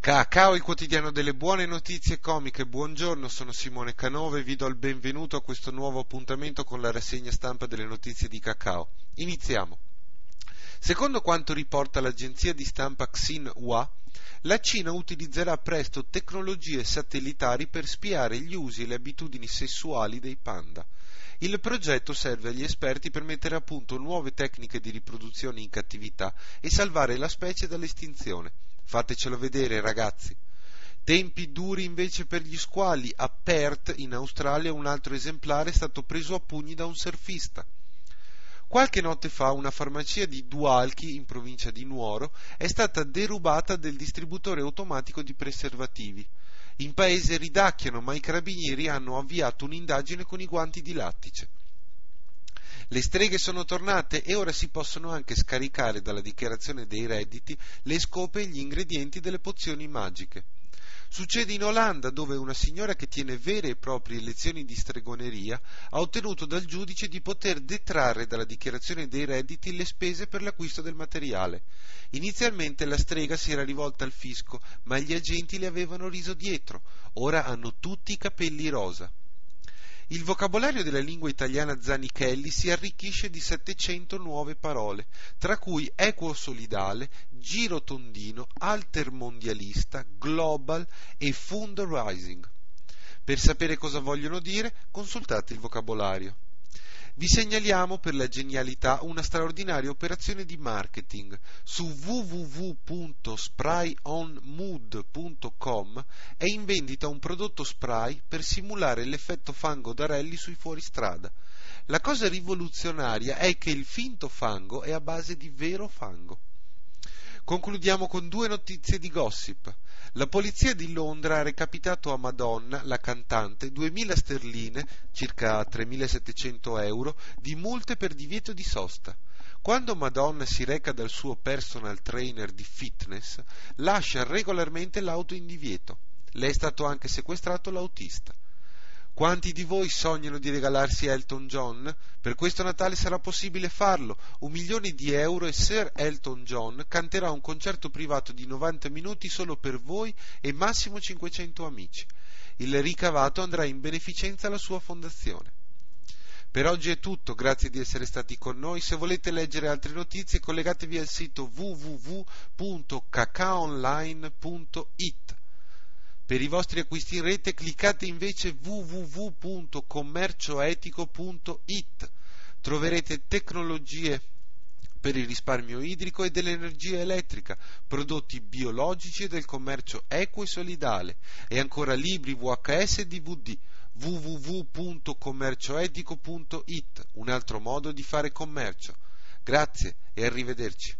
Cacao, il quotidiano delle buone notizie comiche. Buongiorno, sono Simone Canova e vi do il benvenuto a questo nuovo appuntamento con la rassegna stampa delle notizie di Cacao. Iniziamo. Secondo quanto riporta l'agenzia di stampa Xinhua, la Cina utilizzerà presto tecnologie satellitari per spiare gli usi e le abitudini sessuali dei panda. Il progetto serve agli esperti per mettere a punto nuove tecniche di riproduzione in cattività e salvare la specie dall'estinzione. Fatecelo vedere, ragazzi. Tempi duri invece per gli squali. A Perth, in Australia, un altro esemplare è stato preso a pugni da un surfista. Qualche notte fa una farmacia di Dualchi, in provincia di Nuoro, è stata derubata del distributore automatico di preservativi. In paese ridacchiano, ma i carabinieri hanno avviato un'indagine con i guanti di lattice. Le streghe sono tornate e ora si possono anche scaricare dalla dichiarazione dei redditi le scope e gli ingredienti delle pozioni magiche. Succede in Olanda, dove una signora che tiene vere e proprie lezioni di stregoneria ha ottenuto dal giudice di poter detrarre dalla dichiarazione dei redditi le spese per l'acquisto del materiale. Inizialmente la strega si era rivolta al fisco, ma gli agenti le avevano riso dietro. Ora hanno tutti i capelli rosa. Il vocabolario della lingua italiana Zanichelli si arricchisce di 700 nuove parole, tra cui equo solidale, giro tondino, altermondialista, global e fundraising. Per sapere cosa vogliono dire, consultate il vocabolario. Vi segnaliamo per la genialità una straordinaria operazione di marketing. Su www.sprayonmood.com è in vendita un prodotto spray per simulare l'effetto fango da rally sui fuoristrada. La cosa rivoluzionaria è che il finto fango è a base di vero fango. Concludiamo con due notizie di gossip. La polizia di Londra ha recapitato a Madonna, la cantante, 2.000 sterline, circa 3.700 euro, di multe per divieto di sosta. Quando Madonna si reca dal suo personal trainer di fitness, lascia regolarmente l'auto in divieto. Le è stato anche sequestrato l'autista. Quanti di voi sognano di regalarsi Elton John? Per questo Natale sarà possibile farlo. Un milione di euro e Sir Elton John canterà un concerto privato di 90 minuti solo per voi e massimo 500 amici. Il ricavato andrà in beneficenza alla sua fondazione. Per oggi è tutto, grazie di essere stati con noi. Se volete leggere altre notizie collegatevi al sito www.cacaonline.it. Per i vostri acquisti in rete cliccate invece www.commercioetico.it. Troverete tecnologie per il risparmio idrico e dell'energia elettrica, prodotti biologici e del commercio equo e solidale, e ancora libri VHS e DVD www.commercioetico.it, un altro modo di fare commercio. Grazie e arrivederci.